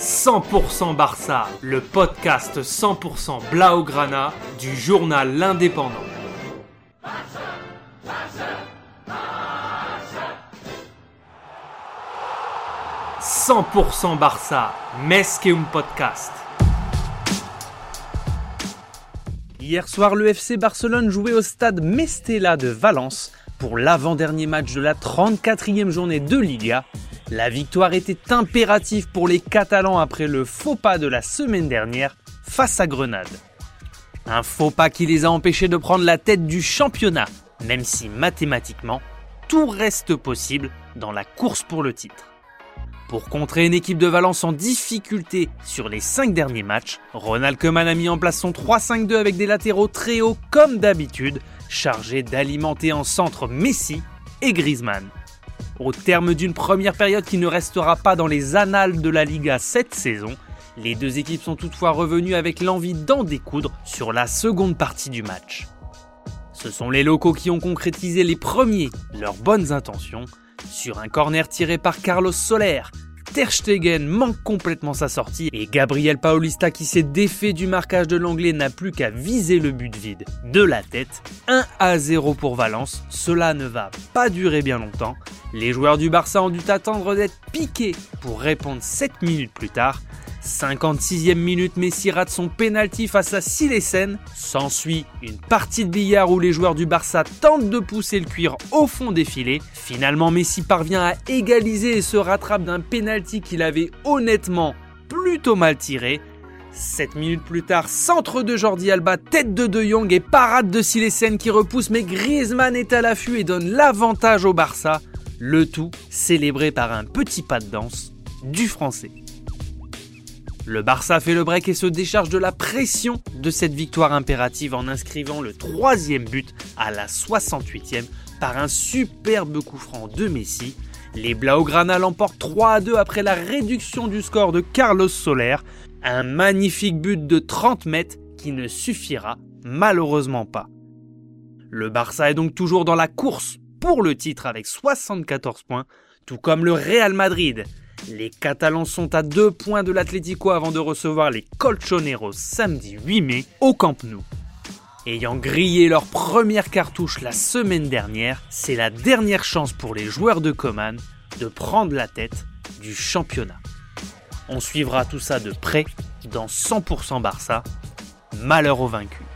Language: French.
100% Barça, le podcast 100% Blaugrana du journal L'Indépendant. « 100% Barça, Mesqueum Podcast. Hier soir, le FC Barcelone jouait au stade Mestella de Valence pour l'avant-dernier match de la 34e journée de Liga la victoire était impérative pour les Catalans après le faux pas de la semaine dernière face à Grenade. Un faux pas qui les a empêchés de prendre la tête du championnat, même si mathématiquement, tout reste possible dans la course pour le titre. Pour contrer une équipe de Valence en difficulté sur les 5 derniers matchs, Ronald Koeman a mis en place son 3-5-2 avec des latéraux très hauts comme d'habitude, chargés d'alimenter en centre Messi et Griezmann. Au terme d'une première période qui ne restera pas dans les annales de la Liga cette saison, les deux équipes sont toutefois revenues avec l'envie d'en découdre sur la seconde partie du match. Ce sont les locaux qui ont concrétisé les premiers leurs bonnes intentions sur un corner tiré par Carlos Soler, Ter Stegen manque complètement sa sortie et Gabriel Paulista qui s'est défait du marquage de l'anglais n'a plus qu'à viser le but vide de la tête. 1 à 0 pour Valence, cela ne va pas durer bien longtemps. Les joueurs du Barça ont dû attendre d'être piqués pour répondre 7 minutes plus tard 56e minute, Messi rate son penalty face à Silesen. S'ensuit une partie de billard où les joueurs du Barça tentent de pousser le cuir au fond des filets. Finalement, Messi parvient à égaliser et se rattrape d'un penalty qu'il avait honnêtement plutôt mal tiré. 7 minutes plus tard, centre de Jordi Alba, tête de De Jong et parade de Silesen qui repousse, mais Griezmann est à l'affût et donne l'avantage au Barça. Le tout célébré par un petit pas de danse du français. Le Barça fait le break et se décharge de la pression de cette victoire impérative en inscrivant le troisième but à la 68e par un superbe coup franc de Messi. Les Blaugrana l'emportent 3 à 2 après la réduction du score de Carlos Soler. Un magnifique but de 30 mètres qui ne suffira malheureusement pas. Le Barça est donc toujours dans la course pour le titre avec 74 points, tout comme le Real Madrid les Catalans sont à deux points de l'Atlético avant de recevoir les Colchoneros samedi 8 mai au Camp Nou. Ayant grillé leur première cartouche la semaine dernière, c'est la dernière chance pour les joueurs de Coman de prendre la tête du championnat. On suivra tout ça de près dans 100% Barça. Malheur aux vaincus.